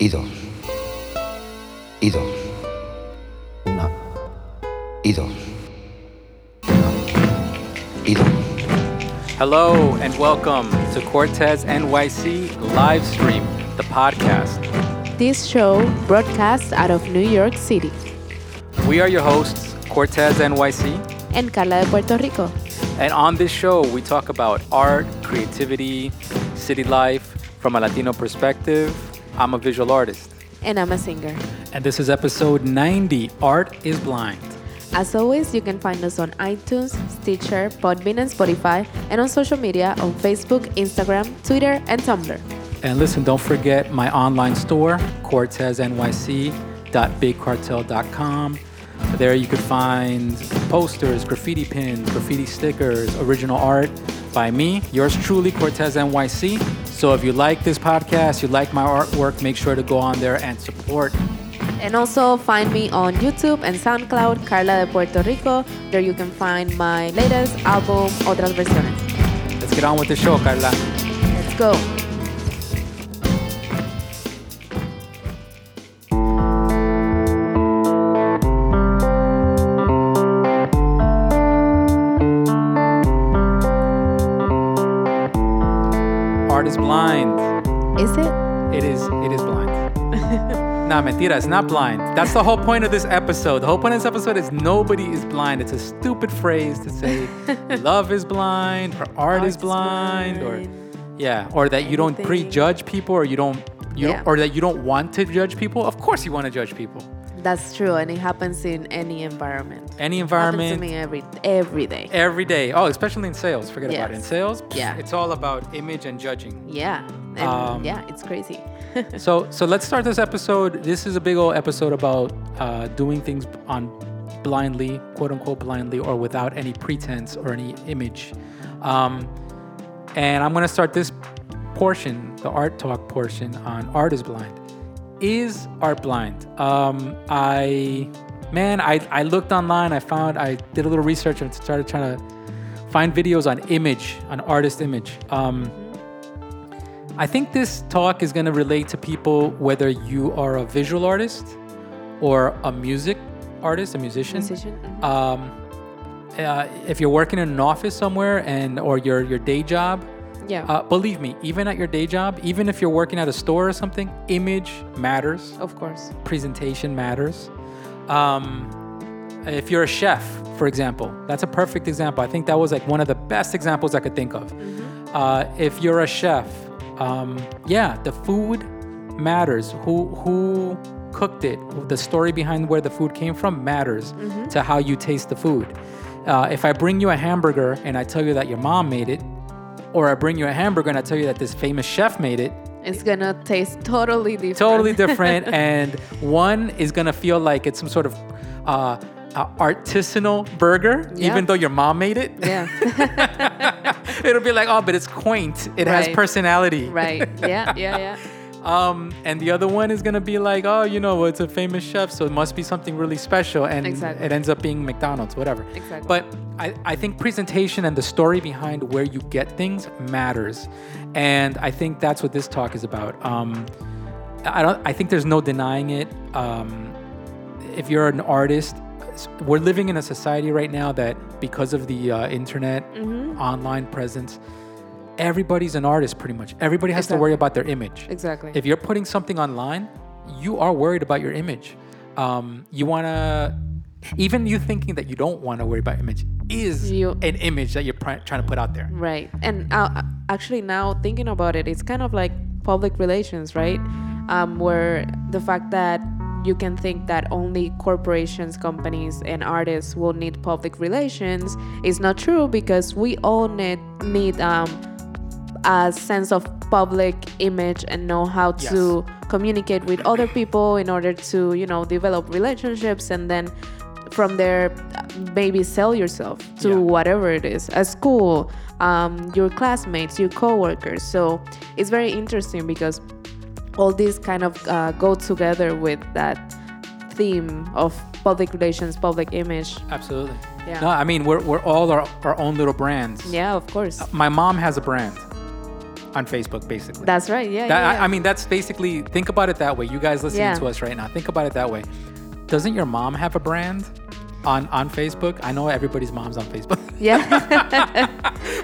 y dos, y dos, una, y dos, una, y dos. Hello and welcome to Cortez NYC live stream, the podcast. This show broadcasts out of New York City We are your hosts, Cortez NYC, and Carla de Puerto Rico. and on this show we talk about art, creativity, city life from a Latino perspective. I'm a visual artist. And I'm a singer. And this is episode 90 Art is Blind. As always, you can find us on iTunes, Stitcher, Podbean, and Spotify, and on social media on Facebook, Instagram, Twitter, and Tumblr. And listen, don't forget my online store, corteznyc.bigcartel.com. There you could find posters, graffiti pins, graffiti stickers, original art by me, yours truly, Cortez NYC. So if you like this podcast, you like my artwork, make sure to go on there and support. And also find me on YouTube and SoundCloud, Carla de Puerto Rico. There you can find my latest album, Otras Versiones. Let's get on with the show, Carla. Let's go. Nah, mentira. It's not blind. That's the whole point of this episode. The whole point of this episode is nobody is blind. It's a stupid phrase to say love is blind or art, Art is is blind, or yeah, or that you don't prejudge people or you don't you Yeah. or that you don't want to judge people. Of course, you want to judge people. That's true, and it happens in any environment. Any environment. Happens to me every every day. Every day. Oh, especially in sales. Forget about it. In sales, Yeah. it's all about image and judging. Yeah, and Um, yeah, it's crazy. so so let's start this episode. This is a big old episode about uh, doing things on blindly, quote unquote blindly, or without any pretense or any image. Um, and I'm gonna start this portion, the art talk portion, on art is blind. Is art blind? Um, I man, I I looked online. I found I did a little research and started trying to find videos on image, on artist image. Um, I think this talk is going to relate to people whether you are a visual artist or a music artist, a musician. Musician. mhm. Um, uh, if you're working in an office somewhere and or your your day job, yeah, uh, believe me, even at your day job, even if you're working at a store or something, image matters, of course. presentation matters. Um, if you're a chef, for example, that's a perfect example. I think that was like one of the best examples I could think of. Uh, if you're a chef, um, yeah, the food matters. Who who cooked it? The story behind where the food came from matters to how you taste the food. Uh, if I bring you a hamburger and I tell you that your mom made it, or I bring you a hamburger and I tell you that this famous chef made it, It's gonna taste totally different. totally different and one is gonna feel like it's some sort of uh, uh, artisanal burger Yeah. even though your mom made it yeah. it'll be like oh but it's quaint it has personality right. Yeah. Yeah. Yeah. um, and the other one is gonna be like oh you know it's a famous chef so it must be something really special and Exactly. it ends up being mcdonald's whatever Exactly. but I, I think presentation and the story behind where you get things matters and i think that's what this talk is about um, I don't. I think there's no denying it. Um, if you're an artist, we're living in a society right now that because of the uh, internet, Mm-hmm. online presence, everybody's an artist. Pretty much, everybody has to worry about their image. Exactly. If you're putting something online, you are worried about your image. Um, you wanna, even you thinking that you don't want to worry about image is You- an image that you're pr- trying to put out there. Right. And uh, actually, now thinking about it, it's kind of like public relations, right? Um, where the fact that you can think that only corporations, companies, and artists will need public relations. Is not true because we all need need um, a sense of public image and know how to communicate with other people in order to you know develop relationships and then from there maybe sell yourself to Yeah. whatever it is a school um, your classmates your coworkers. So it's very interesting because all these kind of uh, go together with that theme of public relations public image Absolutely. Yeah. No, I mean we're we're all our, our own little brands. yeah of course My mom has a brand. on Facebook, basically. That's right. Yeah. That, yeah, I- I, mean, that's basically think about it that way. You guys listening Yeah. to us right now, think about it that way. Doesn't your mom have a brand on on Facebook? I know everybody's mom's on Facebook, yeah.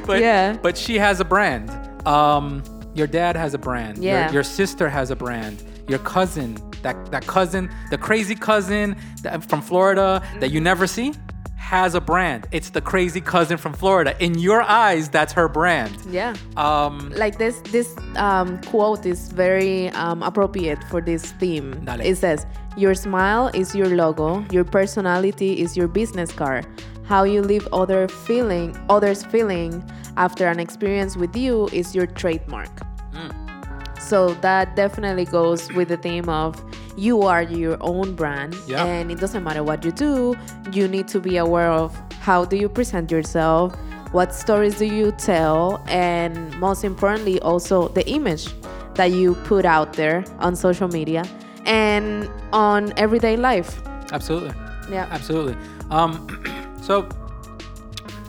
but Yeah. but she has a brand. Um, your dad has a brand. Your- Yeah. Your, sister has a brand. Your cousin, that that cousin, the crazy cousin that, from Florida that you never see, has a brand. It's the crazy cousin from Florida. In your eyes, that's her brand. yeah. Um, like this this um, quote is very um, appropriate for this theme. Dale. It says, "Your smile is your logo. Your personality is your business card. How you leave other feeling others feeling after an experience with you is your trademark." So that definitely goes with the theme of you are your own brand Yeah. and it doesn't matter what you do, you need to be aware of how do you present yourself, what stories do you tell, and most importantly also the image that you put out there on social media and on everyday life. absolutely. Yeah. Absolutely. Um, so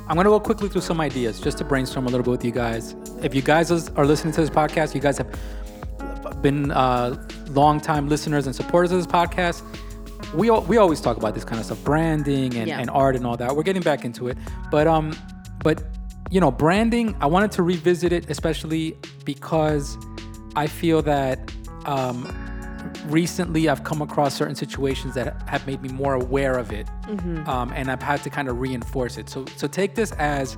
I'm gonna go quickly through some ideas just to brainstorm a little bit with you guys. If you guys are listening to this podcast, you guys have been uh, long-time listeners and supporters of this podcast. We we always talk about this kind of stuff, branding and, Yeah. and art and all that. We're getting back into it, but um, but you know, branding. I wanted to revisit it, especially because I feel that um, recently I've come across certain situations that have made me more aware of it, um, and I've had to kind of reinforce it. So, so take this as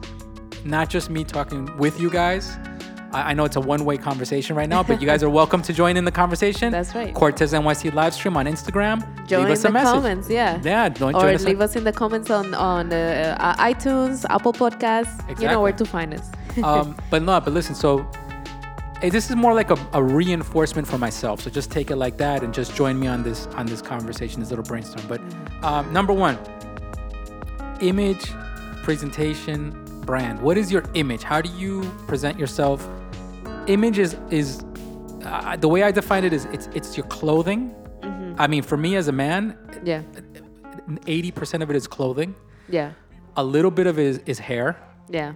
not just me talking with you guys. I, I know it's a one-way conversation right now, but you guys are welcome to join in the conversation. That's right. Cortez NYC live stream on Instagram. Join leave us the a message. comments, yeah. Yeah, don't or join us. leave us in the comments on on uh, uh, iTunes, Apple Podcasts. You know where to find us. um, but no, but listen, so this is more like a, a reinforcement for myself. So just take it like that and just join me on this on this conversation, this little brainstorm. But um, number one, image, presentation, brand. What is your image? How do you present yourself? Image is is uh, the way I define it is it's it's your clothing. I mean, for me as a man, yeah, eighty percent of it is clothing. yeah, A little bit of it is, is hair. yeah.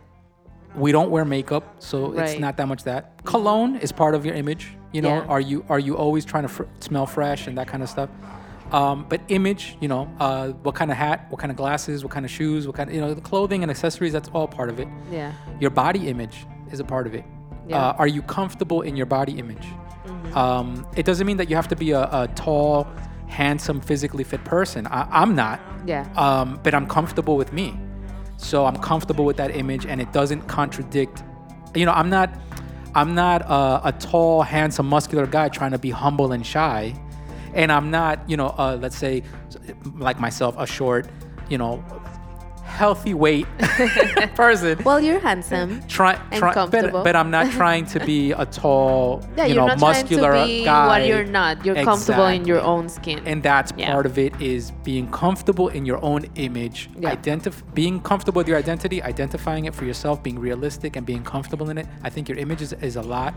We don't wear makeup, so it's not that much that. Cologne is part of your image. You know, Yeah. are you are you always trying to fr- smell fresh and that kind of stuff? Um, but image, you know, uh, what kind of hat, what kind of glasses, what kind of shoes, what kind of you know, the clothing and accessories. That's all part of it. Yeah. Your body image is a part of it. Yeah. Uh, are you comfortable in your body image? Um, it doesn't mean that you have to be a, a tall, handsome, physically fit person. I, I'm not Yeah. um, but I'm comfortable with me. So I'm comfortable with that image, and it doesn't contradict. You know, I'm not, I'm not a, a tall, handsome, muscular guy trying to be humble and shy, and I'm not, you know, uh, let's say, like myself, a short, you know, healthy weight person. well, you're handsome. Try, and try, but, comfortable. but I'm not trying to be a tall, Yeah, you you're know, not muscular trying to be guy. what you're not. You're comfortable in your own skin. and that's Yeah. part of it is being comfortable in your own image Yeah. identif- being comfortable with your identity identifying it for yourself being realistic and being comfortable in it i think your image is, is a lot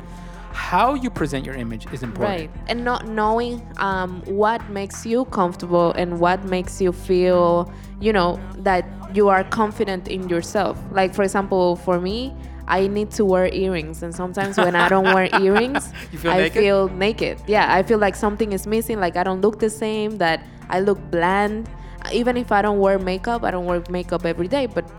how you present your image is important Right. And not knowing um, what makes you comfortable and what makes you feel, you know, that you are confident in yourself. Like, for example, for me, I need to wear earrings. And sometimes when I don't wear earrings, feel I naked? feel naked. Yeah, I feel like something is missing. Like, I don't look the same, that I look bland. Even if I don't wear makeup, I don't wear makeup every day, but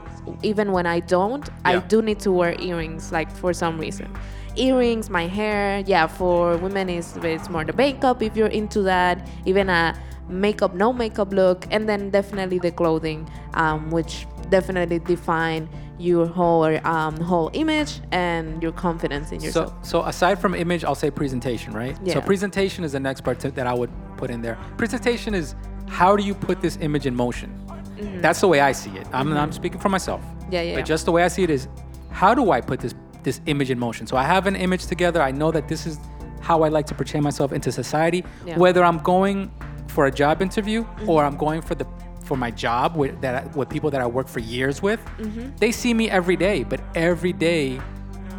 even when I don't, I do need to wear earrings, like for some reason earrings, my hair. Yeah, for women is it's more the makeup if you're into that. Even a makeup, no makeup look, and then definitely the clothing, um, which definitely define your whole um, whole image and your confidence in yourself. so so aside from image i'll say presentation right Yeah. so presentation is the next part to, that i would put in there presentation is how do you put this image in motion that's the way i see it i'm, I'm speaking for myself Mm-hmm. Yeah, yeah, but yeah. just the way i see it is how do i put this this image in motion. So i have an image together. I know that this is how i like to portray myself into society. Yeah. whether i'm going for a job interview or i'm going for the for my job with that I- with people that i work for years with Mm-hmm. they see me every day but every day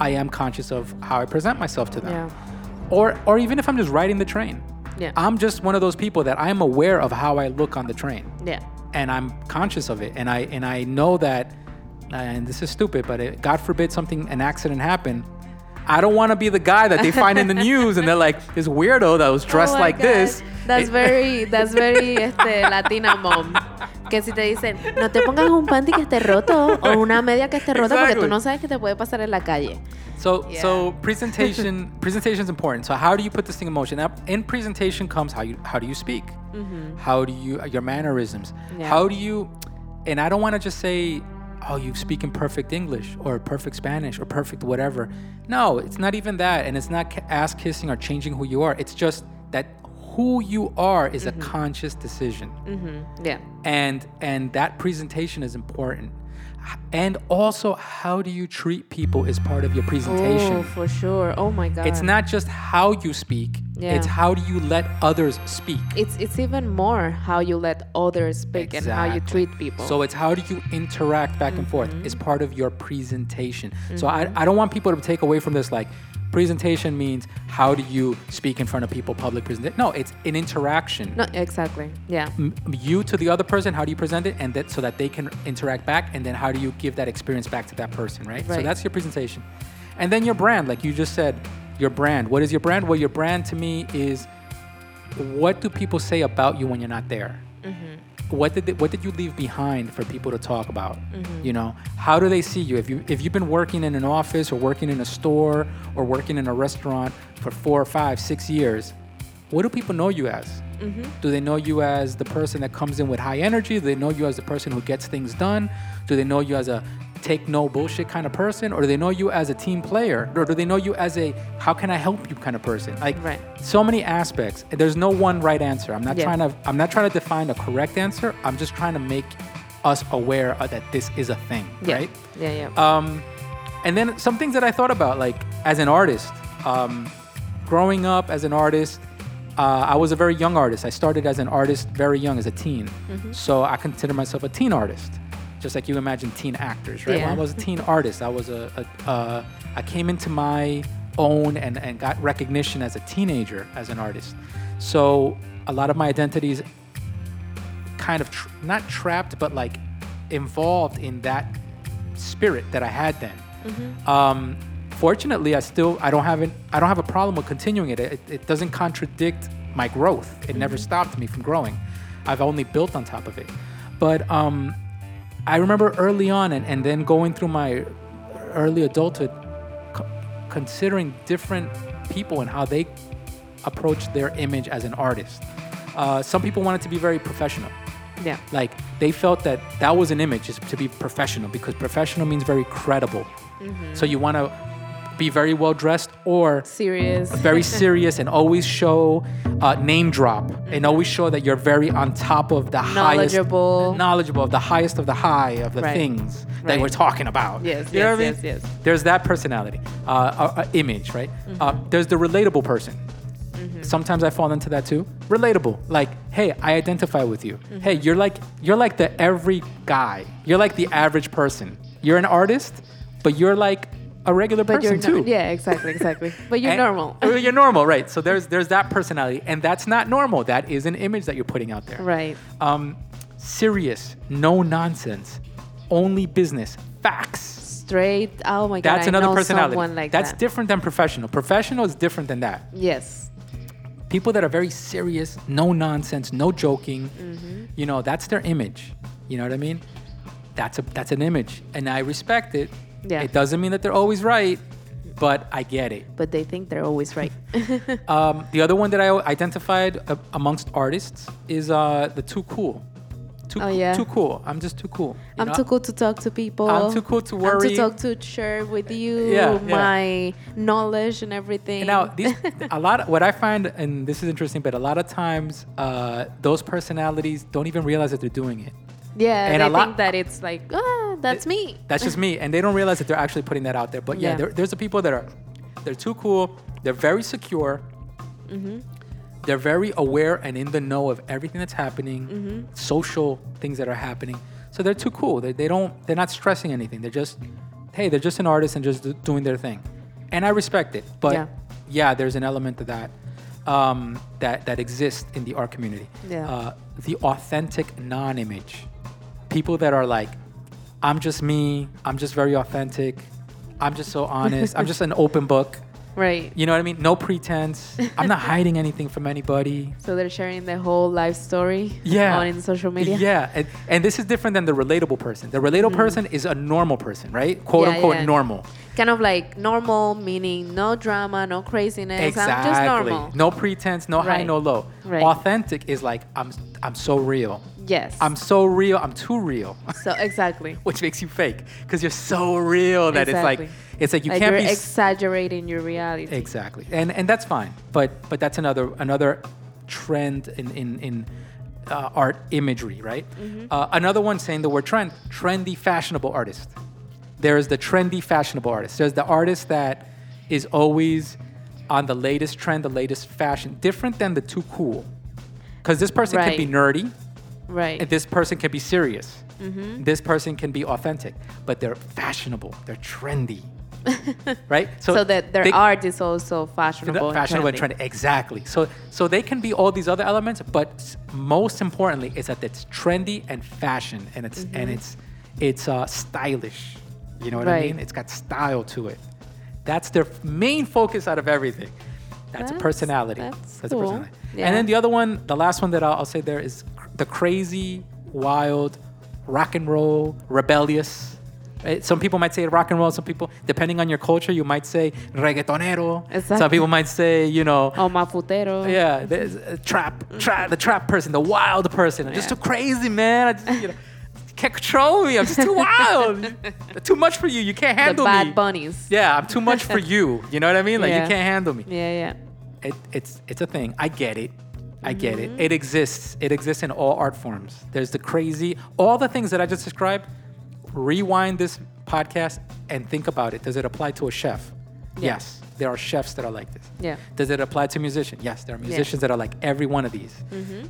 i am conscious of how i present myself to them. Yeah. or or even if i'm just riding the train. Yeah. i'm just one of those people that i'm aware of how i look on the train. Yeah, and I'm conscious of it, and I and I know that, and this is stupid, but it, God forbid something an accident happen, I don't want to be the guy that they find in the news and they're like this weirdo that was dressed Oh like God. this. That's very, that's very este, Latina mom. Que si te dicen, no te pongas un panty que esté roto o una media que esté rota porque tú no sabes qué te puede pasar en la calle. So Yeah. so presentation presentation is important. So how do you put this thing in motion? Now, in presentation comes how you how do you speak? How do you your mannerisms? Mm-hmm. Yeah. How do you and I don't want to just say oh you speak in perfect English or perfect Spanish or perfect whatever. No, it's not even that and it's not ass kissing or changing who you are. It's just that who you are is Mm-hmm. a conscious decision Mhm. Yeah. and and that presentation is important and also how do you treat people is part of your presentation Oh, for sure. Oh my God. it's not just how you speak Yeah. it's how do you let others speak It's it's even more how you let others speak and how you treat people. so it's how do you interact back and forth Mm-hmm. is part of your presentation so I, I don't want people to take away from this like presentation means how do you speak in front of people public presentation no it's an interaction no, exactly. Yeah. m- you to the other person how do you present it and that so that they can interact back and then how do you give that experience back to that person right, right. so that's your presentation and then your brand like you just said your brand what is your brand well your brand to me is what do people say about you when you're not there mm-hmm. What did they, what did you leave behind for people to talk about? Mm-hmm. You know how do they see you? If you if you've been working in an office or working in a store or working in a restaurant for four five six years what do people know you as? Mm-hmm. Do they know you as the person that comes in with high energy? Do they know you as the person who gets things done? Do they know you as a take no bullshit kind of person or do they know you as a team player or do they know you as a how can i help you kind of person like Right. so many aspects there's no one right answer i'm not Yeah. trying to i'm not trying to define a correct answer i'm just trying to make us aware that this is a thing Yeah. right Yeah. Yeah. um, and then some things that I thought about, like as an artist, um, growing up as an artist, uh, I was a very young artist. I started as an artist very young, as a teen. Mm-hmm. So I consider myself a teen artist, just like you imagine teen actors, right? When I was a teen artist, I was a, a uh, I came into my own and, and got recognition as a teenager as an artist. So a lot of my identities kind of tr- not trapped, but like involved in that spirit that I had then. Um, fortunately, I still I don't have an, I don't have a problem with continuing it. It, it doesn't contradict my growth. It never stopped me from growing. I've only built on top of it. But um, I remember early on, and, and then going through my early adulthood, co- considering different people and how they approach their image as an artist. Uh, some people wanted to be very professional. yeah. Like they felt that that was an image is to be professional because professional means very credible. So you want to be very well dressed or Serious. very serious and always show uh, name drop and always show that you're very on top of the Knowledgeable. highest knowledgeable of the highest of the high of the Right. things that Right. we're talking about. Yes, You know yes, I yes, mean? yes. There's that personality, uh, uh, uh, image, right? Uh, Mm-hmm. there's the relatable person. Sometimes I fall into that too. Relatable, like, hey, I identify with you. Mm-hmm. Hey, you're like you're like the every guy. You're like the average person. You're an artist, but you're like a regular but person not. too. Yeah. Exactly. Exactly. But you're And- normal. You're normal, right? So there's there's that personality, and that's not normal. That is an image that you're putting out there. right. Um, serious, no nonsense, only business, facts. Straight. Oh my God. That's I another know personality. Someone like that's that. different than professional. Professional is different than that. Yes. People that are very serious, no nonsense, no joking. Mm-hmm. You know, that's their image. You know what I mean? That's a that's an image, and I respect it. Yeah. It doesn't mean that they're always right, but I get it. But they think they're always right. Um, the other one that I identified uh, amongst artists is uh, the too cool. Too, Oh, yeah. too cool. I'm just too cool. I'm know? too cool to talk to people. I'm too cool to worry. I'm too to talk to share with you Yeah, yeah. my knowledge and everything. And now these a lot. Of, What I find, and this is interesting, but a lot of times uh, those personalities don't even realize that they're doing it. Yeah, and they think that it's like, ah, that's me. That's just me, and they don't realize that they're actually putting that out there. But yeah, Yeah. There, there's the people that are they're too cool. They're very secure. Mm-hmm. They're very aware and in the know of everything that's happening, Mm-hmm. social things that are happening. So they're too cool. They, they don't. They're not stressing anything. They're just, hey, they're just an artist and just do- doing their thing, and I respect it. But Yeah. yeah, there's an element of that um, that that exists in the art community. Yeah. Uh, the authentic non-image, people that are like, I'm just me. I'm just very authentic. I'm just so honest. I'm just an open book. Right. You know what I mean? No pretense. I'm not hiding anything from anybody. So they're sharing their whole life story Yeah. on in social media. Yeah, and, and this is different than the relatable person. The relatable mm. person is a normal person, right? Quote. Yeah, unquote yeah. normal. Kind of like normal, meaning no drama, no craziness. Exactly. I'm just normal. No pretense, no high, no low. Right. Authentic is like I'm I'm so real. Yes. I'm so real. I'm too real. so exactly. Which makes you fake because you're so real that it's like it's like you like can't you're be exaggerating your reality. exactly, and and that's fine. But but that's another another trend in in in uh, art imagery, right? Mm-hmm. Uh, another one saying the word trend, trendy, fashionable artist. There's the trendy, fashionable artist. There's the artist that is always on the latest trend, the latest fashion, different than the too cool. Because this person can be nerdy, right. and this person can be serious. Mm-hmm. This person can be authentic, but they're fashionable, they're trendy, right? so, so that their they- art is also fashionable. fashionable and trendy. trendy. Exactly. So so they can be all these other elements, but most importantly is that it's trendy and fashion, and it's and it's it's uh, stylish. You know what I Mm-hmm. Mean? It's got style to it. That's their main focus out of everything. That's, a personality. that's a cool. personality. Yeah. And then the other one, the last one that I'll, I'll say there is cr- the crazy, wild, rock and roll, rebellious. Right? Some people might say rock and roll. Some people, depending on your culture, you might say reggaetonero. Some people might say, you know, Oh, mafutero. yeah, a trap, trap, the trap person, the wild person. I'm just too crazy, man. I just, you know, can't control me. I'm just too wild. too much for you. You can't handle me. The bad me. bunnies. Yeah, I'm too much for you. You know what I mean? Like Yeah. you can't handle me. Yeah, yeah. It, it's it's a thing. I get it. I get Mm-hmm. it. It exists. It exists in all art forms. There's the crazy, all the things that I just described. Rewind this podcast and think about it. Does it apply to a chef? Yeah. Yes, there are chefs that are like this. Yeah. Does it apply to musician? Yes, there are musicians that are like every one of these.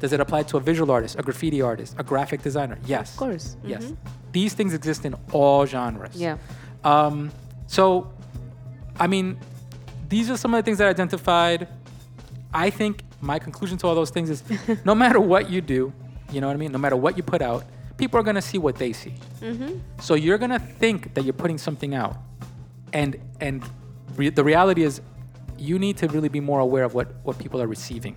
Does it apply to a visual artist, a graffiti artist, a graphic designer? Yes. Of course. Yes. Mhm. These things exist in all genres. Yeah. Um, so, I mean, these are some of the things that I identified. I think my conclusion to all those things is no matter what you do, you know what I mean? No matter what you put out, people are going to see what they see. Mm-hmm. So you're going to think that you're putting something out. And and re- the reality is you need to really be more aware of what what people are receiving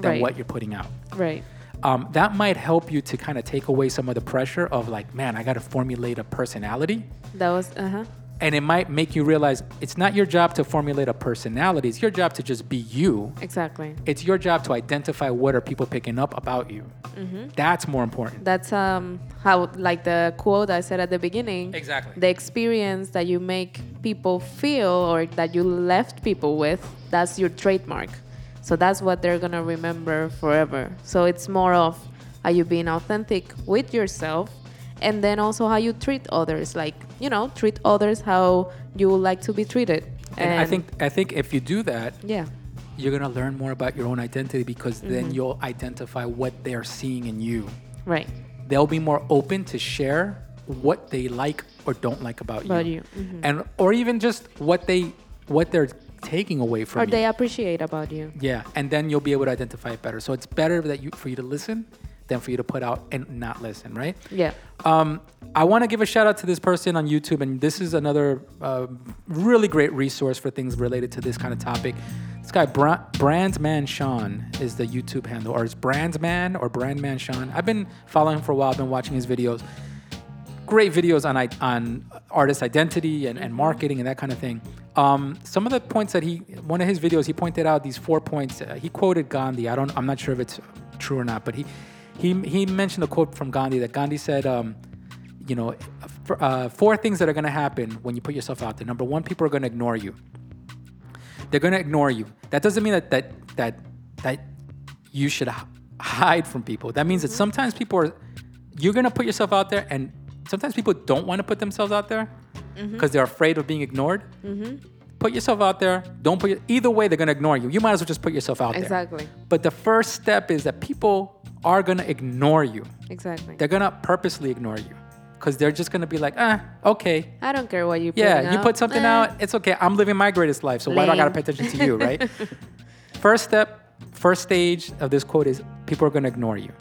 than Right. what you're putting out. Right. Um, that might help you to kind of take away some of the pressure of like, man, I got to formulate a personality That was uh huh. And it might make you realize it's not your job to formulate a personality it's your job to just be you Exactly. it's your job to identify what are people picking up about you Mm-hmm. that's more important That's um how like the quote I said at the beginning. Exactly. The experience that you make people feel or that you left people with, that's your trademark. So that's what they're gonna remember forever. So it's more of are you being authentic with yourself and then also how you treat others. Like, you know, treat others how you would like to be treated. and, i think i think if you do that yeah. you're going to learn more about your own identity because then Mm-hmm. you'll identify what they're seeing in you Right. they'll be more open to share what they like or don't like about, About you, you. Mhm. and or even just what they what they're taking away from Or you. they appreciate about you. Yeah, and then you'll be able to identify it better. So it's better that you for you to listen than for you to put out and not listen, right? Yeah. Um, I want to give a shout out to this person on YouTube, and this is another uh, really great resource for things related to this kind of topic. This guy, Bra- Brandman Sean, is the YouTube handle, or it's Brandman or Brandman Sean. I've been following him for a while. I've been watching his videos. Great videos on i- on artist identity and, and marketing and that kind of thing. Um, some of the points that he, one of his videos, he pointed out these four points. Uh, he quoted Gandhi. I don't, I'm not sure if it's true or not, but he he he mentioned a quote from Gandhi that Gandhi said. Um, you know, uh, four things that are going to happen when you put yourself out there. Number one, people are going to ignore you. They're going to ignore you. That doesn't mean that that that that you should hide from people. That means that sometimes people are. You're going to put yourself out there, and sometimes people don't want to put themselves out there because they're afraid of being ignored. Put yourself out there. Don't put. Your, either way, they're going to ignore you. You might as well just put yourself out there. Exactly. But the first step is that people are going to ignore you. Exactly. They're going to purposely ignore you because they're just going to be like, ah, okay. I don't care what you put Yeah, you out. put something Eh. out, it's okay. I'm living my greatest life, so why do I got to pay attention to you, right? first step, first stage of this quote is people are going to ignore you.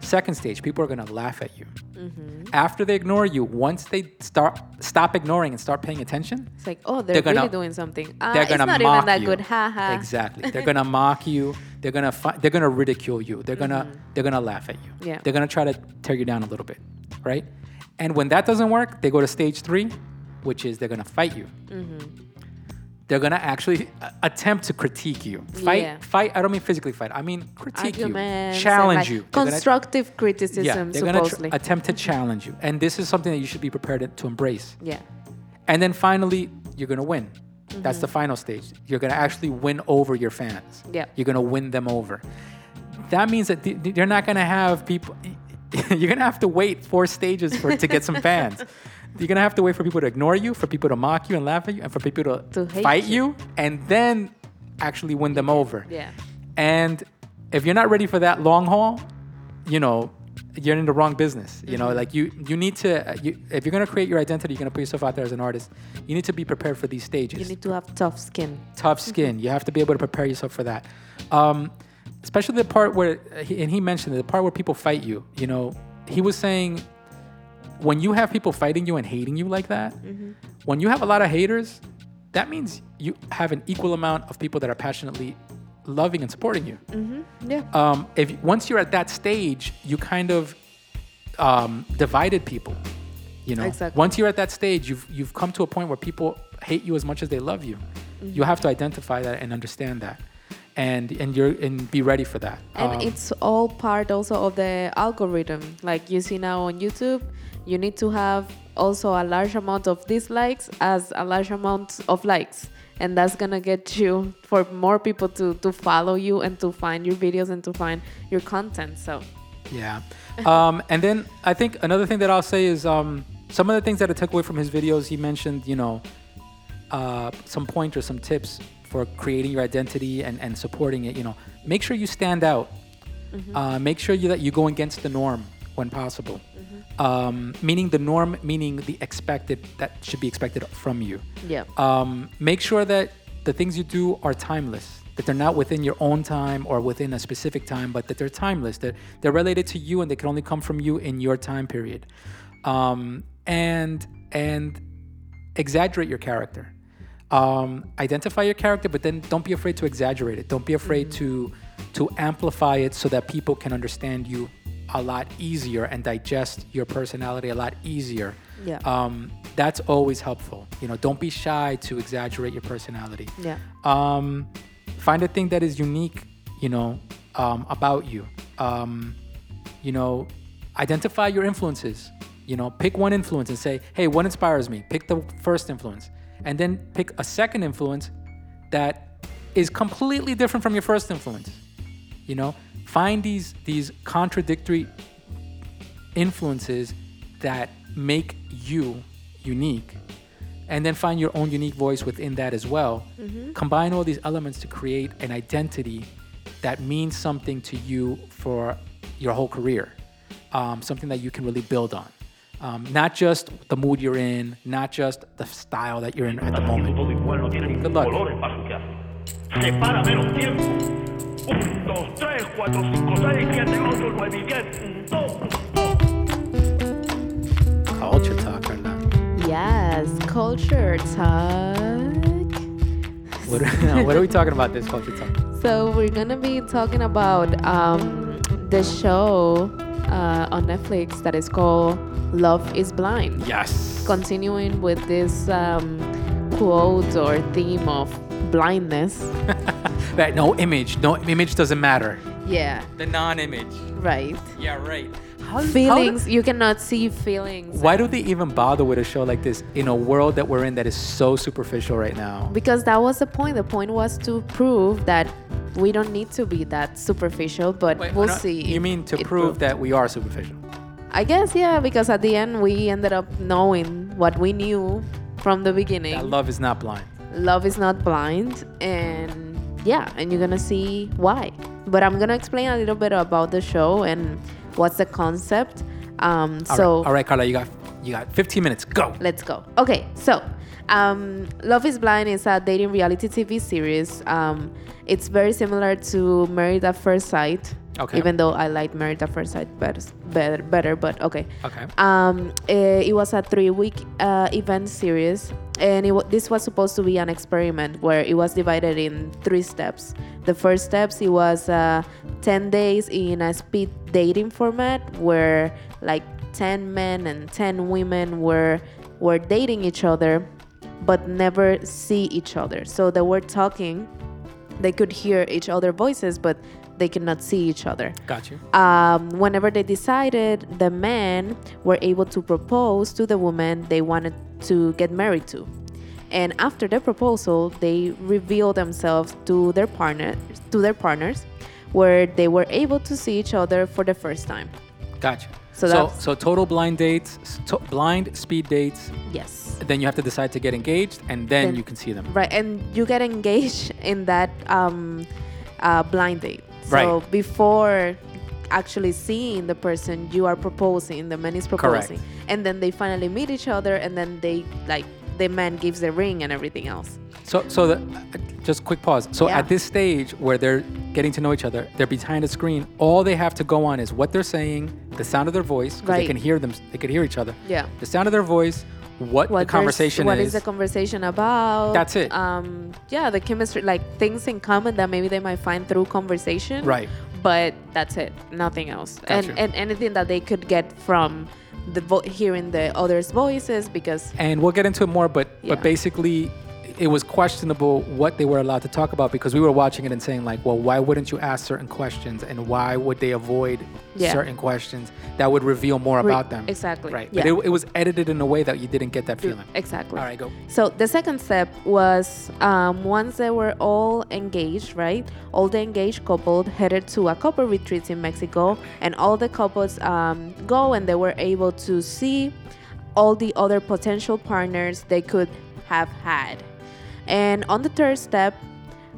Second stage, people are gonna laugh at you. Mm-hmm. After they ignore you, once they start stop ignoring and start paying attention, It's like, oh, they're, They're gonna- really doing something. Uh, they're it's gonna not mock even that you. good. Ha ha. Exactly. They're gonna mock you. They're gonna fi- they're gonna ridicule you. They're gonna they're gonna laugh at you. Mm-hmm. Yeah. They're gonna try to tear you down a little bit, right? And when that doesn't work, they go to stage three, which is they're gonna fight you. Mm-hmm. They're gonna actually uh, attempt to critique you. Fight, Yeah. fight. I don't mean physically fight. I mean critique you, Arguments. and, challenge like, you. They're gonna- Constructive yeah, criticism, they're gonna tr- attempt to challenge you, and this is something that you should be prepared to- to embrace. yeah. And then finally, you're gonna win. That's Mm-hmm. the final stage. You're gonna actually win over your fans. Yeah. You're gonna win them over. That means that th- th- you're not gonna have people. You're gonna have to wait four stages for to get some fans. You're gonna have to wait for people to ignore you, for people to mock you and laugh at you, and for people to, To fight you. you, and then actually win them over. Yeah. And if you're not ready for that long haul, you know, you're in the wrong business. You Mm-hmm. know, like you you need to uh, you, if you're gonna create your identity, you're gonna put yourself out there as an artist. You need to be prepared for these stages. You need to have tough skin. Tough skin. You have to be able to prepare yourself for that. Um, especially the part where he, and he mentioned it, the part where people fight you. You know, he was saying when you have people fighting you and hating you like that, Mm-hmm. when you have a lot of haters, that means you have an equal amount of people that are passionately loving and supporting you Mm-hmm. Yeah. um, if once you're at that stage, you kind of um, divided people. You know, Exactly. once you're at that stage, you've you've come to a point where people hate you as much as they love you. Mm-hmm. You have to identify that and understand that, and and you're and be ready for that. And Um, it's all part also of the algorithm. Like you see now on YouTube, you need to have also a large amount of dislikes as a large amount of likes. And that's gonna get you for more people to, to follow you and to find your videos and to find your content. So Yeah. Um, and then I think another thing that I'll say is um, some of the things that I took away from his videos, he mentioned, you know, uh, some pointers, some tips for creating your identity and, and supporting it. You know, make sure you stand out. Uh, make sure you, that you go against the norm when possible. Um, meaning the norm, meaning the expected, that should be expected from you. yeah. Um, make sure that the things you do are timeless, that they're not within your own time or within a specific time, but that they're timeless, that they're related to you and they can only come from you in your time period. Um, and and exaggerate your character. Um, identify your character, but then don't be afraid to exaggerate it. Don't be afraid to to amplify it so that people can understand you a lot easier and digest your personality a lot easier. Yeah. Um, that's always helpful. You know, don't be shy to exaggerate your personality. Yeah. Um, find a thing that is unique, you know, um, about you. Um, you know, identify your influences. You know, pick one influence and say, hey, what inspires me? Pick the first influence. And then pick a second influence that is completely different from your first influence. You know, find these these contradictory influences that make you unique and then find your own unique voice within that as well. Combine all these elements to create an identity that means something to you for your whole career um, something that you can really build on um, not just the mood you're in not just the style that you're in at the moment Todo igual, no tiene Good luck. color el paso que hace. Separa menos tiempo. Un, dos, tres, cuatro, cinco, seis, siete, ocho, nueve y diez. Un, dos, culture talk Carla. Yes. Culture talk. what, are, what are we talking about this culture talk So we're gonna be talking about um, the show uh, on Netflix that is called Love Is Blind. yes Continuing with this um, quote or theme of blindness. that no image no image doesn't matter Yeah, the non-image right. yeah right how, how Feelings, you cannot see feelings. Why do they even bother with a show like this in a world that we're in that is so superficial right now? Because that was the point. The point was to prove that we don't need to be that superficial, but Wait, we'll no, see. You mean to prove proved. that we are superficial? I guess, yeah, because at the end we ended up knowing what we knew from the beginning. That love is not blind. Love is not blind, and yeah, and you're gonna see why. But I'm gonna explain a little bit about the show and what's the concept. Um, All so right, all right, Carla, you got you got 15 minutes. Go. let's go. Okay, so um, Love is Blind is a dating reality TV series. Um, it's very similar to Married at First Sight. Okay. Even though I like Married at First Sight better, better, better but okay. Okay. Um, eh, it was a three-week uh, event series, and it this was supposed to be an experiment where it was divided in three steps. The first steps it was uh, ten days in a speed dating format where like ten men and ten women were were dating each other, but never see each other. So they were talking, they could hear each other voices, but they cannot see each other Got you. um, whenever they decided, the men were able to propose to the woman they wanted to get married to. And after the proposal, they revealed themselves to their partner, to their partners, where they were able to see each other for the first time. Gotcha. So So so total blind dates, to, blind speed dates. Yes. Then you have to decide to get engaged, and then, Then- you can see them. Right, and you get engaged in that um, uh, blind date. So Right. before actually seeing the person, you are proposing. The man is proposing, and then they finally meet each other, and then they like the man gives the ring and everything else. So so the, just quick pause. So Yeah. at this stage where they're getting to know each other, they're behind a screen. All they have to go on is what they're saying, the sound of their voice, because they can hear them. They could hear each other. Yeah. The sound of their voice, what, the there's- conversation what is. is the conversation about? That's it. Um, yeah, the chemistry, like things in common that maybe they might find through conversation. Right. But that's it, nothing else. And Gotcha. and anything that they could get from the vo- hearing the others' voices because and we'll get into it more but Yeah. but basically it was questionable what they were allowed to talk about because we were watching it and saying like well why wouldn't you ask certain questions and why would they avoid Yeah. certain questions that would reveal more Re- about them exactly, right yeah. but it, it was edited in a way that you didn't get that feeling exactly. all right go So the second step was um, once they were all engaged, right? All the engaged couple headed to a couple retreats in Mexico, and all the couples um, go and they were able to see all the other potential partners they could have had. And on the third step,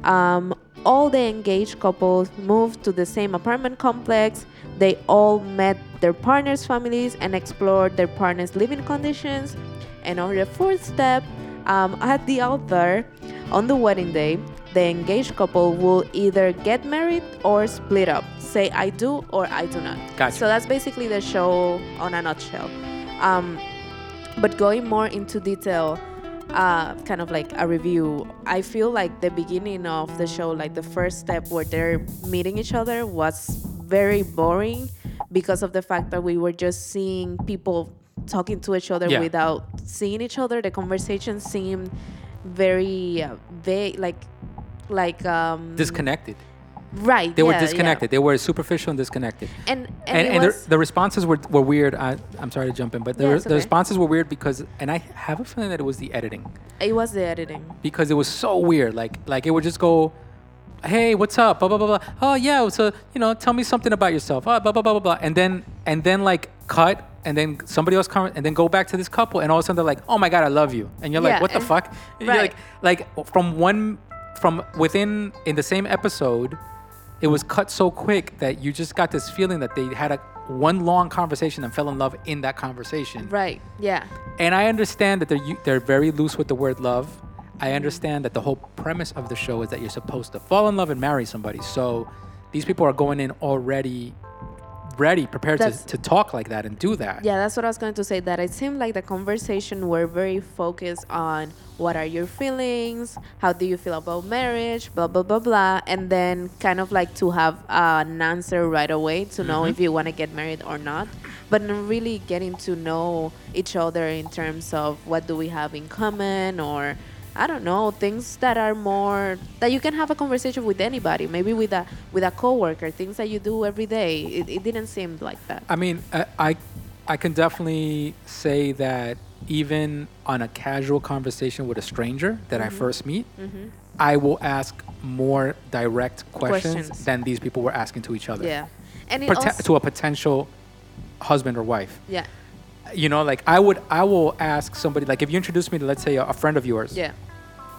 um, all the engaged couples moved to the same apartment complex. They all met their partners' families and explored their partners' living conditions. And on the fourth step, um, at the altar, on the wedding day, the engaged couple will either get married or split up. Say I do or I do not. Gotcha. So that's basically the show on a nutshell. Um, but going more into detail, uh, kind of like a review, I feel like the beginning of the show, like the first step where they're meeting each other, was very boring because of the fact that we were just seeing people talking to each other Yeah. without seeing each other. The conversation seemed very uh, vague, like, like um, disconnected Right. they were yeah, yeah. disconnected they were superficial and disconnected And and, and, and the, the responses were, were weird I, i'm sorry to jump in but the, Yeah, it's the responses were weird because and i have a feeling that it was the editing it was the editing. because it was so weird. Like like it would just go, "Hey, what's up?" Blah blah blah blah. Oh yeah, so you know, tell me something about yourself. Oh, blah blah blah blah blah. And then and then like cut, and then somebody else come, and then go back to this couple, and all of a sudden they're like, "Oh my god, I love you," and you're Yeah, like, "What the fuck?" You're right. like like from one from within in the same episode. It was cut so quick that you just got this feeling that they had a one long conversation and fell in love in that conversation. Right. Yeah. And I understand that they're they're very loose with the word love. I understand that the whole premise of the show is that you're supposed to fall in love and marry somebody. So these people are going in already ready, prepared to, to talk like that and do that. Yeah, that's what I was going to say. That it seemed like the conversation were very focused on what are your feelings, how do you feel about marriage, blah blah blah blah, and then kind of like to have an answer right away to know Mm-hmm. if you want to get married or not, but really getting to know each other in terms of what do we have in common or. I don't know things that are more that you can have a conversation with anybody, maybe with a with a coworker, things that you do every day. It, it didn't seem like that. I mean, I, I I can definitely say that even on a casual conversation with a stranger that Mm-hmm. I first meet, I will ask more direct questions, Questions. than these people were asking to each other. Yeah, and also, to a potential husband or wife. yeah, you know like i would i will ask somebody like if you introduce me to let's say a, a friend of yours yeah,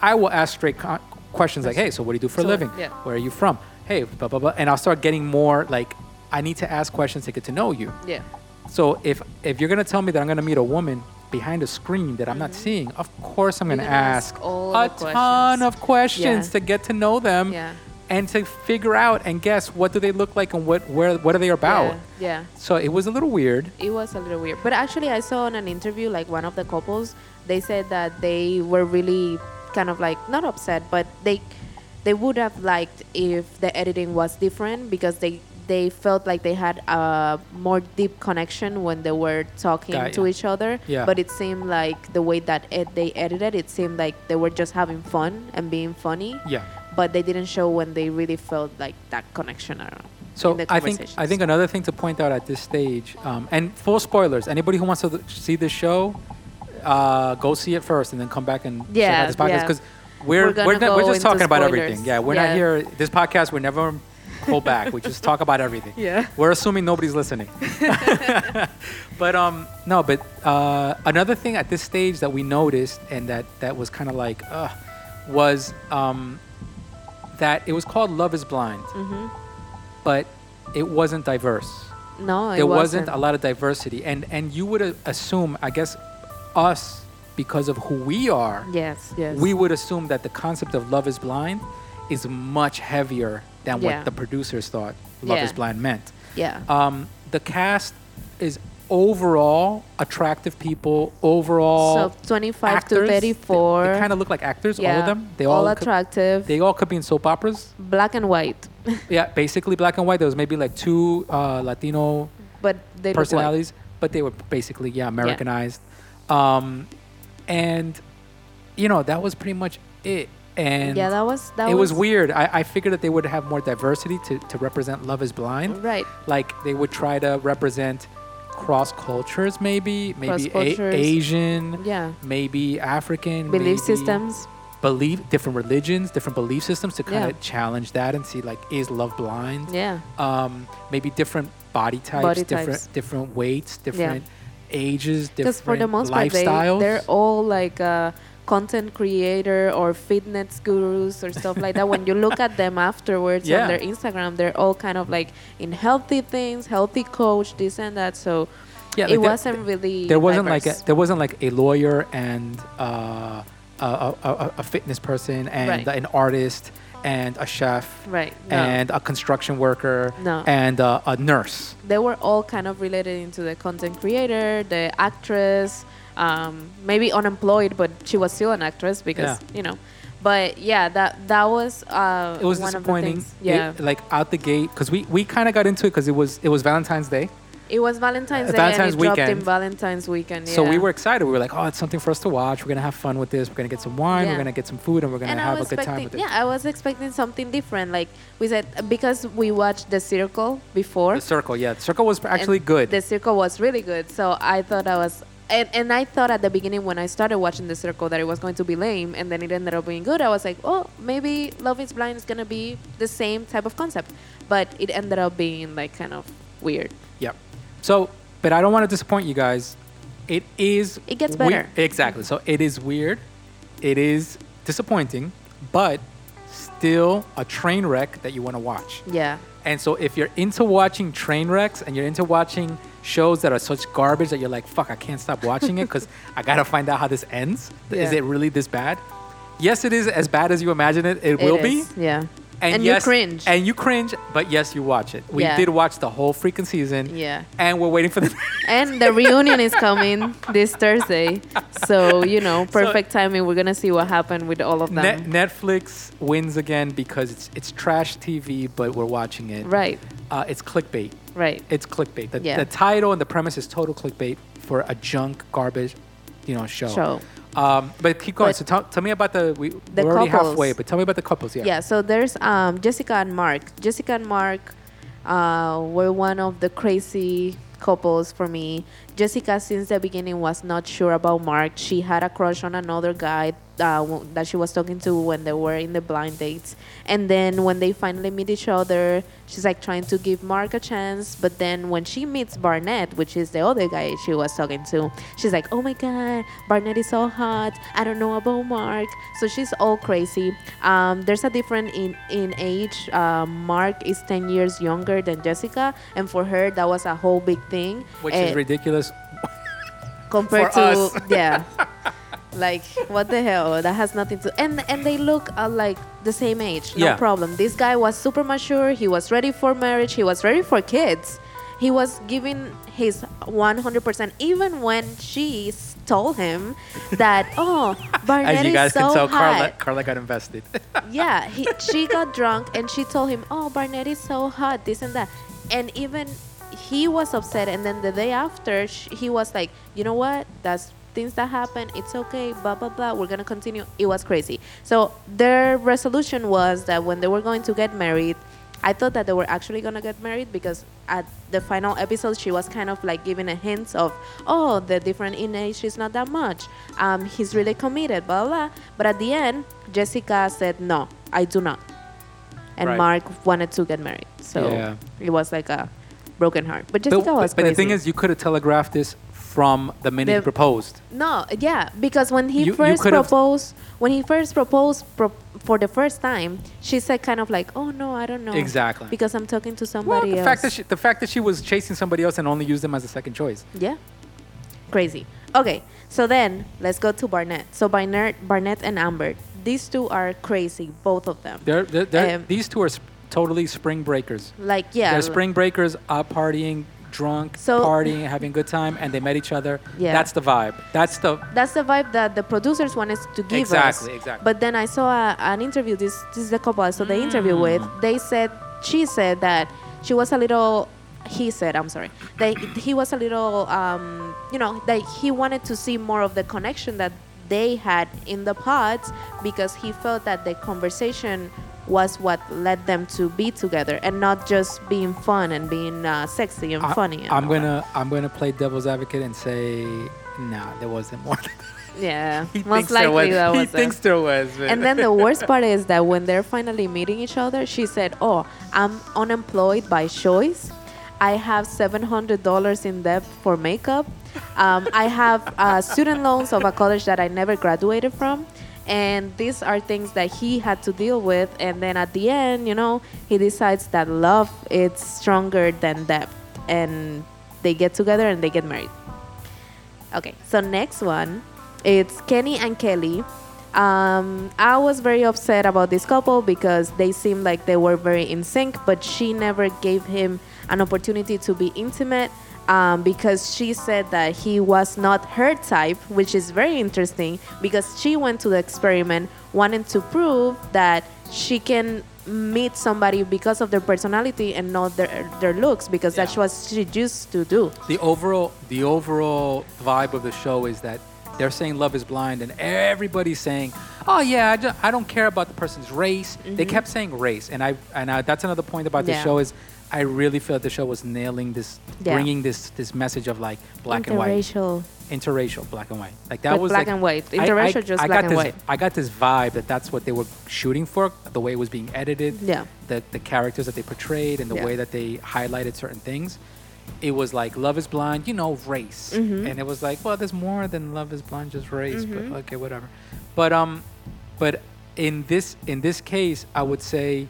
i will ask straight con- questions like hey so what do you do for a living yeah. where are you from hey blah blah blah and i'll start getting more like i need to ask questions to get to know you yeah, so if if you're gonna tell me that i'm gonna meet a woman behind a screen that i'm not seeing of course i'm Mm-hmm. Gonna gonna ask ask all a the ton of questions Yeah. to get to know them yeah. and to figure out and guess what do they look like and what where what are they about. Yeah. yeah. So it was a little weird. It was a little weird. But actually, I saw in an interview, like one of the couples, they said that they were really kind of like not upset, but they they would have liked if the editing was different because they they felt like they had a more deep connection when they were talking Got to each other. Yeah. But it seemed like the way that ed- they edited, it seemed like they were just having fun and being funny. Yeah. But they didn't show when they really felt like that connection. I. So I think I think another thing to point out at this stage, um, and full spoilers. Anybody who wants to see this show, uh, go see it first and then come back and check Yeah, out this podcast yeah. because we're We're we're, not- we're just talking about everything. Yeah, we're not here. This podcast we never pull back. we just talk about everything. Yeah. We're assuming nobody's listening. but um no, but uh, another thing at this stage that we noticed and that that was kind of like uh, was um that it was called Love Is Blind, Mm-hmm. but it wasn't diverse No, it there wasn't. wasn't a lot of diversity and and you would uh, assume i guess us because of who we are Yes, yes. we would assume that the concept of love is blind is much heavier than Yeah. what the producers thought love Yeah. is blind meant yeah. um, the cast is overall attractive people overall so 25 actors, to 34. they, kind of look like actors yeah. all of them they all all could, attractive. they all could be in soap operas black and white. yeah basically black and white there was maybe like two uh, latino but they personalities, but they were basically yeah Americanized. Um, and you know that was pretty much it. And Yeah, that was that it was, weird. I, I figured that they would have more diversity to, to represent Love Is Blind. Right. Like they would try to represent cross cultures, maybe maybe a- Asian, Yeah. maybe African, Belief maybe systems. belief different religions, different belief systems to kind Yeah. of challenge that and see like is love blind? Yeah. um, maybe different body types, Body different types. different weights, different ages, different Because for the most part, they, lifestyles. they're all like uh, content creator or fitness gurus or stuff like that. When you look at them afterwards Yeah. on their Instagram, they're all kind of like in healthy things, healthy coach, this and that. So Yeah, it like there- wasn't really. there wasn't like a, there wasn't like a lawyer and uh, a, a, a, a fitness person and Right. an artist and a chef right. No. and a construction worker No. and uh, a nurse. they were all kind of related into the content creator, the actress, um, maybe unemployed, but she was still an actress because Yeah. you know. But yeah, that that was uh, It was one disappointing. Of the things. Yeah, It- like out the gate because we, we kind of got into it because it was it was Valentine's Day. It was Valentine's Uh, Day Valentine's and it dropped in weekend. Valentine's weekend. So we were excited. We were like, oh, it's something for us to watch. We're gonna have fun with this. We're gonna get some wine. Yeah. We're gonna get some food, and we're gonna and have a good time with it. yeah, I was expecting something different. Like we said, because we watched The Circle before. The circle, yeah, the circle was actually good. The Circle was really good. So I thought I was, and, and I thought at the beginning when I started watching The Circle that it was going to be lame, and then it ended up being good. I was like, oh, maybe Love Is Blind is gonna be the same type of concept, but it ended up being like kind of weird. So, but I don't want to disappoint you guys. It is. It gets better. exactly. So it is weird. It is disappointing, but still a train wreck that you want to watch. Yeah, And so if you're into watching train wrecks and you're into watching shows that are such garbage that you're like, fuck, I can't stop watching it because I gotta find out how this ends. Is it really this bad? Yes, it is as bad as you imagine it. It, will It be. Yeah, And, And you cringe. And you cringe, but yes, you watch it. We Yeah. did watch the whole freaking season. Yeah. And we're waiting for the. and the reunion is coming this Thursday, so you know, perfect timing. We're gonna see what happened with all of them. Net- Netflix wins again because it's it's trash TV, but we're watching it. right, Uh, it's clickbait. right. It's clickbait. The, Yeah. the title and the premise is total clickbait for a junk garbage, you know, show. Show. Um, but keep going. But so tell, tell me about the we, The we're already couples. halfway, but tell me about the couples. Yeah. Yeah, so there's um, Jessica and Mark. Jessica and Mark uh, were one of the crazy couples for me. Jessica, since the beginning, was not sure about Mark. She had a crush on another guy uh, that she was talking to when they were in the blind dates. And then when they finally meet each other, she's like trying to give Mark a chance. But then when she meets Barnett, which is the other guy she was talking to, she's like, oh my God, Barnett is so hot. I don't know about Mark. So she's all crazy. Um, there's a difference in, in age. Uh, Mark is 10 years younger than Jessica. And for her, that was a whole big thing. Which Eh, is ridiculous. Compared For to us. yeah like what the hell that has nothing to and and they look uh, like the same age, no Yeah. problem. This guy was super mature. He was ready for marriage. He was ready for kids. He was giving his 100%, even when she s- told him that, oh, Barnett As you is guys so can tell, hot. Carla, Carla got invested. yeah, he, she got drunk and she told him, "Oh, Barnett is so hot, this and that," and even he was upset. And then the day after, sh- he was like, "You know what? That's things that happen. It's okay. Blah blah blah. We're gonna continue." It was crazy. So their resolution was that when they were going to get married. I thought that they were actually gonna get married because at the final episode she was kind of like giving a hint of, oh, the different in age is not that much. Um, he's really committed, blah blah. But at the end, Jessica said, no, I do not. And Right. Mark wanted to get married, so Yeah. it was like a broken heart. But but, Jessica was but the thing is, you could have telegraphed this from the minute he proposed. No, yeah, because when he You- you first could've- proposed, when he first proposed pro- for the first time, she said kind of like, "Oh no, I don't know." Exactly. Because I'm talking to Well, somebody the else. fact that she, the fact that she was chasing somebody else and only used them as a second choice. yeah, crazy. Okay, so then let's go to Barnett. So Barnett, Barnett and Amber, these two are crazy, both of them. They're, they're, they're- Um, these two are totally spring breakers. Like yeah, They're spring breakers, out partying, drunk, So- partying, having a good time, and they met each other. Yeah. That's the vibe. That's the that's the vibe that the producers wanted to give us. Exactly, exactly. But then I saw a, an interview. This this is the couple I saw the interview with. Mm. They said she said that she was a little. He said, I'm sorry, that he was a little, um, you know, that he wanted to see more of the connection that they had in the pods because he felt that the conversation was what led them to be together and not just being fun and being uh, sexy and I- funny. and I'm gonna I'm gonna play devil's advocate and say, nah, there wasn't more. yeah, he most there likely was. that he was it. thinks there was. but- And then the worst part is that when they're finally meeting each other, she said, "Oh, I'm unemployed by choice. I have seven hundred dollars in debt for makeup. Um, I have uh, student loans of a college that I never graduated from." And these are things that he had to deal with. And then at the end, you know, he decides that love is stronger than debt. And they get together and they get married. Okay, so next one, it's Kenny and Kelly. Um, I was very upset about this couple because they seemed like they were very in sync, but she never gave him an opportunity to be intimate um, because she said that he was not her type, which is very interesting because she went to the experiment wanting to prove that she can meet somebody because of their personality and not their their looks because that's what she used to do. the overall the overall vibe of the show is that they're saying love is blind and everybody's saying oh yeah i, I don't care about the person's race they kept saying race and i and I, that's another point about the Mm-hmm. Yeah. show is i really feel the show was nailing this Yeah. bringing this this message of like black and white Interracial. interracial black and white like that was black like, and white. Interracial, I, just I black got and this, white. i got this vibe that that's what they were shooting for the way it was being edited Yeah. the, the characters that they portrayed and the Yeah. way that they highlighted certain things it was like love is blind you know race Mm-hmm. and it was like well there's more than love is blind just race but okay whatever but um but in this in this case i would say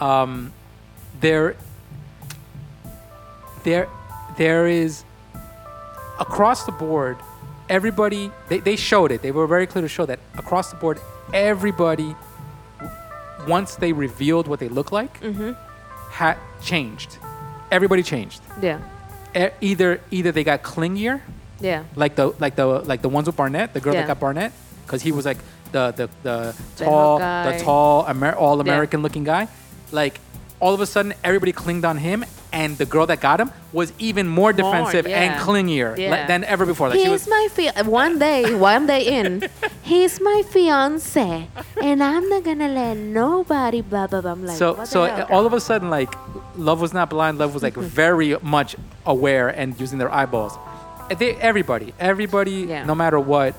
um there there there is across the board everybody they, they showed it they were very clear to show that across the board everybody once they revealed what they look like mm-hmm. had changed everybody changed Yeah. E- either either they got clingier Yeah. like the like the like the ones with Barnett, the girl Yeah. that got Barnett, because he was like the the the The tall the tall Amer- all American looking guy. Like all of a sudden, everybody clinged on him, and the girl that got him was even more defensive yeah. and clingier Yeah. than ever before. Like she He's was, my fi- one day, one day in, he's my fiance, and I'm not gonna let nobody blah blah blah. I'm like, so so hell? all of a sudden, like love was not blind. Love was like mm-hmm. very much aware and using their eyeballs. They, everybody, everybody, Yeah. no matter what,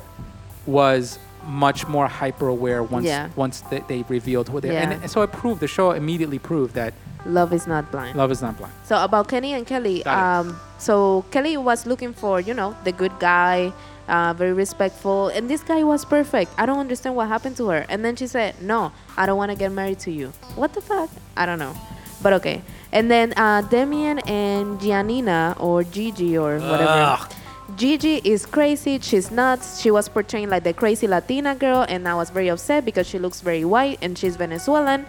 was much more hyper aware once Yeah. once they, they revealed who they are. Yeah. And, and so it proved the show immediately proved that love is not blind. love is not blind. So about Kenny and Kelly, um, so Kelly was looking for you know the good guy, uh, very respectful, and this guy was perfect. I don't understand what happened to her. And then she said, "No, I don't want to get married to you." What the fuck? I don't know, but okay. And then uh, Damian and Giannina or Gigi or whatever. Ugh. Gigi is crazy. She's nuts. She was portraying like the crazy Latina girl, and I was very upset because she looks very white and she's Venezuelan.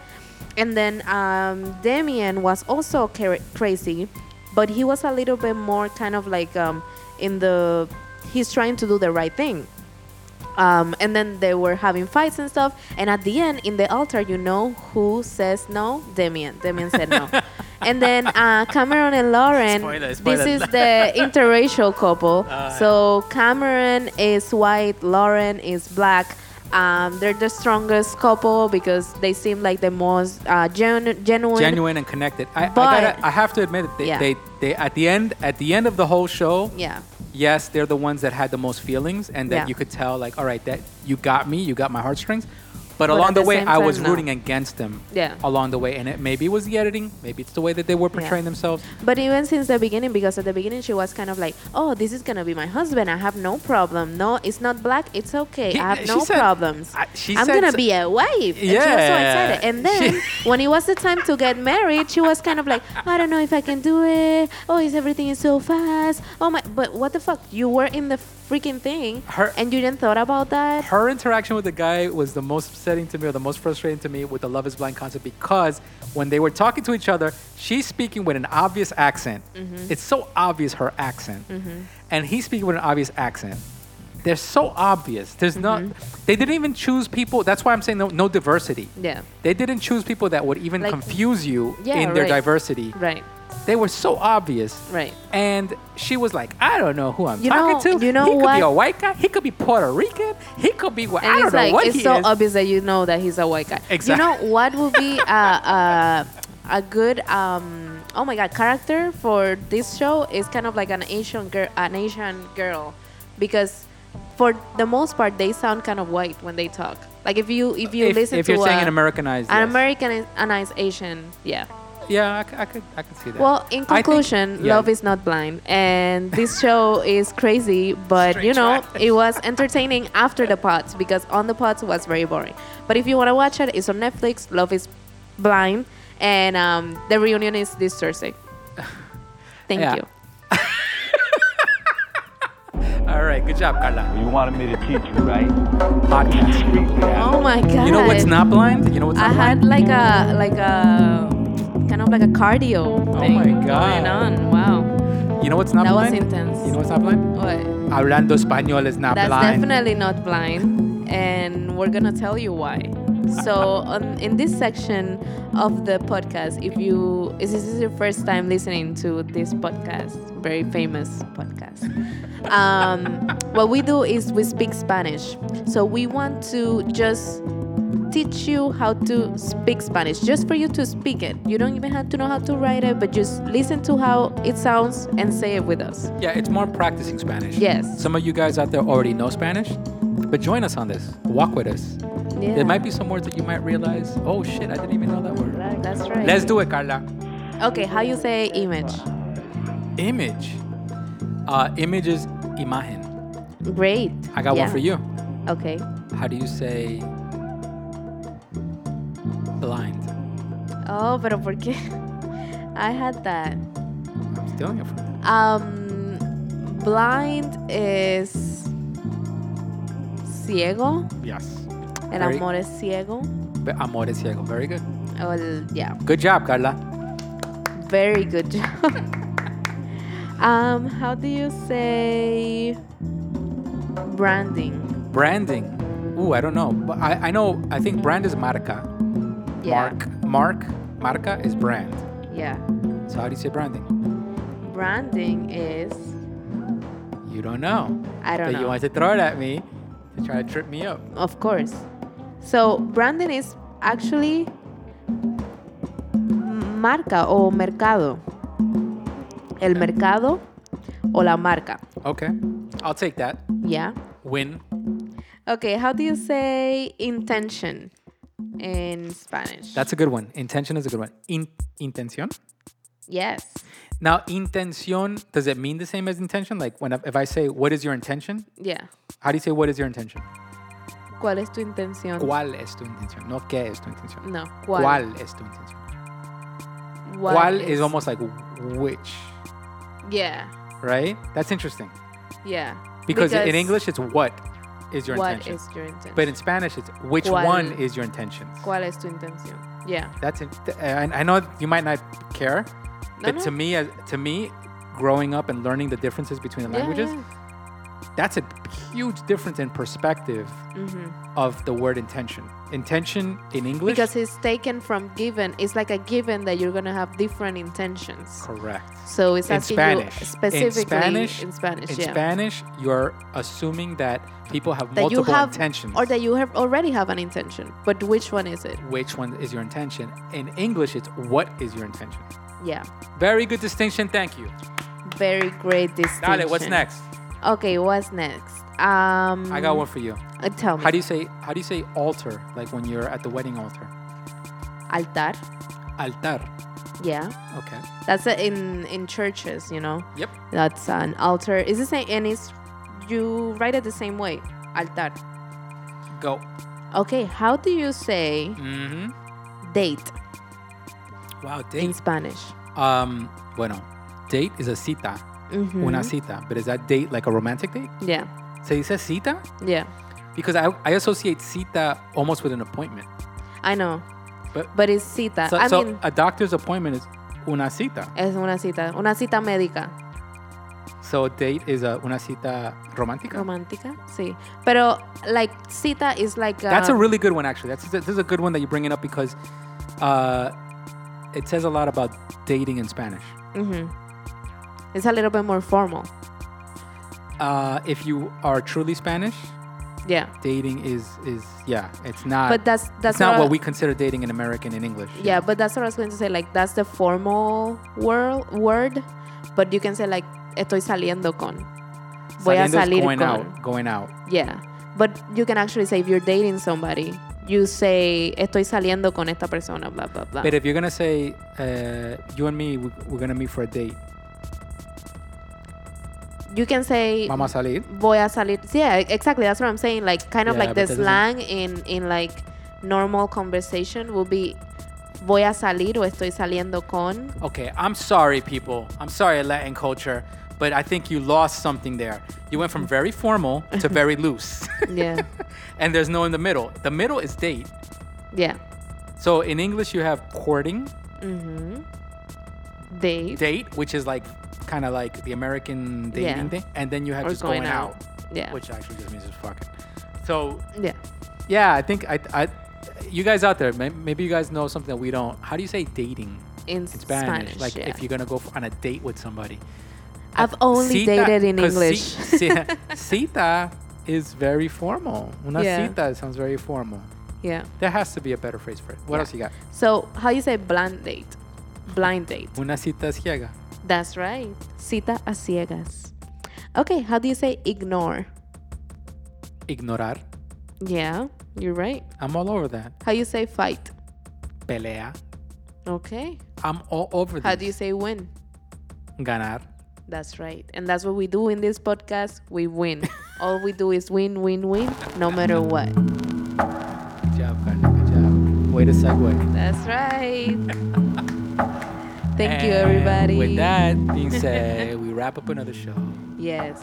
And then um, Damian was also cra- crazy, but he was a little bit more kind of like um, in the he's trying to do the right thing. Um, and then they were having fights and stuff. And at the end, in the altar, you know who says no? Damian. Damian said no. and then uh, Cameron and Lauren. Spoiler, spoiler. This is the interracial couple. so Cameron is white, Lauren is black. Um, they're the strongest couple because they seem like the most uh, gen- genuine. Genuine and connected. I, I, But- gotta, I have to admit, they, Yeah. they, they, at the end, at the end of the whole show, Yeah. yes, they're the ones that had the most feelings, and that Yeah. you could tell, like, all right, that you got me, you got my heartstrings. But, But along the, the way, I was no. rooting against them. Yeah. Along the way, and it maybe it was the editing, maybe it's the way that they were portraying themselves. But even since the beginning, because at the beginning she was kind of like, "Oh, this is gonna be my husband. I have no problem. No, it's not black. It's okay. He- I have no said- problems. I, I'm gonna be a wife." And she was so Yeah. excited. And then when it was the time to get married, she was kind of like, "I don't know if I can do it. Oh, is everything is so fast. Oh my! But what the fuck? You were in the freaking thing, Her- and you didn't thought about that." Her interaction with the guy was the most upsetting to me, or the most frustrating to me with the Love Is Blind concept because when they were talking to each other, she's speaking with an obvious accent. Mm-hmm. It's so obvious her accent, and he's speaking with an obvious accent. They're so obvious. There's not. They didn't even choose people. That's why I'm saying no, no diversity. Yeah. They didn't choose people that would even Like- confuse you Yeah, in their right. diversity. Right. They were so obvious. Right. And she was like, I don't know who I'm You talking know- to. you know he could be what? a white guy. He could be Puerto Rican. He could be what I don't it's know like what it's he so is. obvious that you know that he's a white guy. Exactly. You know what would be a a, a good um oh my god character for this show is kind of like an Asian girl, an Asian girl, because for the most part they sound kind of white when they talk. Like if you if you if, listen if to you're saying a- an Americanized, an yes. Americanized Asian, yeah. Yeah, I, c- I could, I could see that. Well, in I think- conclusion, yeah. Love is not blind, and this show is crazy, but Straight you know, trash. it was entertaining after the pods because on the pods was very boring. But if you want to watch it, it's on Netflix. Love is blind, and um, the reunion is this Thursday. Thank Yeah. you. All right, good job, Carla. You wanted me to teach you, right? Podcast. Oh my god! You know what's not blind? You know what's I not had like a like a kind of like a cardio Oh thing my God. going on. Wow, You know what's not that was intense. You know what's not blind? What? Hablando español is not That's blind. definitely not blind, and we're gonna tell you why. So, on, in this section of the podcast, if you if this is your first time listening to this podcast, very famous podcast, um, what we do is we speak Spanish. So we want to just teach you how to speak Spanish, just for you to speak it. You don't even have to know how to write it, but just listen to how it sounds and say it with us. Yeah, it's more practicing Spanish. Yes. Some of you guys out there already know Spanish, but join us on this. Walk with us. Yeah. There might be some words that you might realize, oh shit, I didn't even know that word. That's right. Let's do it, Carla. Okay, how you say image? Image. Uh, image is imagen. Great. I got Yeah. one for you. Okay. How do you say blind? Oh, pero ¿por qué? I had that. I'm stealing it from you. Um, blind is ciego. Yes. El Very- amor es ciego. Amor es ciego. Very good. Oh, yeah, Good job, Carla. very good job. um, how do you say branding? Branding. Ooh, I don't know. But I, I know, I think brand is marca. Yeah. Mark. Mark. Marca is brand. Yeah. So how do you say branding? Branding is You don't know. I don't But know. you want to throw it at me to try to trip me up. Of course. So branding is actually marca o mercado. El mercado o la marca. Okay. I'll take that. Yeah. Win. Okay, how do you say intention in Spanish? That's a good one. Intention is a good one. In, intención. yes. Now, intención, does it mean the same as intention? Like when I- if I say, what is your intention? Yeah. How do you say, what is your intention? ¿Cuál es tu intención? ¿Cuál es tu intención? No, ¿qué es tu intención? No. ¿Cuál? ¿Cuál es tu intención? What ¿Cuál is almost like which, Yeah. right? That's interesting. Yeah. Because, in English it's what is your what intention. is your intention? but in Spanish it's which ¿Cuál- one is your intention. ¿Cuál es tu intención? Yeah. That's it. Uh, and I know you might not care, No, but no. to me, as to me, growing up and learning the differences between the Yeah, languages, yeah. That's a huge difference in perspective Mhm. of the word intention. Intention in English, Because it's taken from given. It's like a given that you're gonna have different intentions. correct. So it's In asking Spanish. you In specifically Spanish- in Spanish, In yeah. Spanish, you're assuming that people have that you multiple have intentions. or that you have already have an intention. But which one is it? which one is your intention? In English, it's what is your intention. Yeah. Very good distinction. Thank you. Very great distinction. Dale, what's next? Okay, what's next? Um I got one for you. uh, tell me. How do you say how do you say altar? Like when you're at the wedding altar. altar? Altar. Yeah. Okay. That's uh, in in churches, you know. Yep. That's an altar. Is the same and it's you write it the same way. Altar. Go. Okay, how do you say Mm-hmm. date Wow, date in. Spanish? Um, bueno, date is a cita, Mhm. una cita. But is that date like a romantic date? Yeah. Se dice cita? Yeah. Because I, I associate cita almost with an appointment. I know. But- But it's cita. So, I so mean, a doctor's appointment is una cita. es una cita. Una cita médica. So date is a una cita romántica. Romántica. Sí. Pero, like, cita is like. That's a really good one, actually. That's this is a good one that you're bringing up because uh, it says a lot about dating in Spanish. mhm. It's a little bit more formal. Uh, if you are truly Spanish, Yeah. dating is is yeah, it's not. But that's that's not what, what I- we consider dating in American in English. Yeah, but that's what I was going to say. Like, that's the formal word, word, but you can say, like, estoy saliendo con. Voy a salir going con. out, going out. Yeah. But you can actually say, if you're dating somebody, you say, estoy saliendo con esta persona, blah, blah, blah. But if you're gonna say uh, you and me, we're gonna meet for a date. You can say, Vamos a salir. voy a salir. Yeah, exactly. That's what I'm saying. Like, kind of Yeah, like the but that doesn't- slang in, in like normal conversation will be, voy a salir o estoy saliendo con. Okay, I'm sorry, people. I'm sorry, Latin culture, but I think you lost something there. You went from very formal to very loose, Yeah. and there's no in the middle. The middle is date. yeah. So in English, you have courting, Mm-hmm. Date. date, which is like kind of like the American dating Yeah. thing, and then you have Or just going, going out, out. Yeah. which actually just means just fucking. So yeah. yeah, I think I, I, you guys out there, maybe you guys know something that we don't. How do you say dating In, in Spanish? Spanish. like yeah. if you're gonna go on a date with somebody. I've uh, only Cita- dated in English. ci- ci- cita is very formal. Una Yeah. cita sounds very formal. yeah. There has to be a better phrase for it. What Yeah. else you got? So how do you say blind date? Blind date. Una cita ciega. That's right. Cita a ciegas. Okay, how do you say ignore? Ignorar. Yeah, you're right. I'm all over that. How do you say fight? Pelea. Okay. I'm all over that. How do you say win? Ganar. That's right. And that's what we do in this podcast. We win. All we do is win, win, win, no matter what. Good job, Carla. Good job. Way to segue. That's right. Thank you, everybody. With that being said, we wrap up another show. Yes.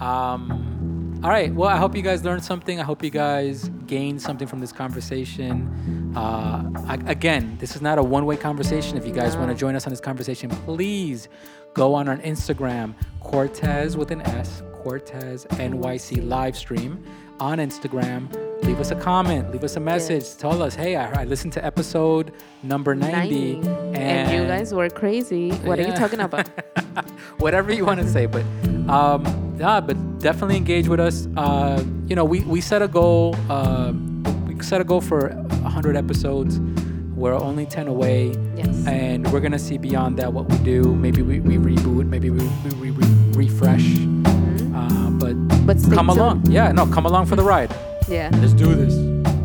Um, all right. Well, I hope you guys learned something. I hope you guys gained something from this conversation. Uh, I, again, this is not a one way conversation. If you guys want to join us on this conversation, please go on our Instagram, Cortez with an S, Cortez NYC live stream on Instagram. Leave us a comment, leave us a message. Yes. Tell us, hey, I, I listened to episode number 90. 90. And you guys were crazy. What are you talking about? Whatever you want to say, but um, yeah, but definitely engage with us. Uh, you know, we we set a goal. Uh, we set a goal for 100 episodes. We're only 10 away, Yes. and we're gonna see beyond that what we do. Maybe we, we reboot. Maybe we, we, we refresh. Uh, but Mm-hmm. But come tuned. along. Yeah, no, come along for the ride. Yeah. Let's do this.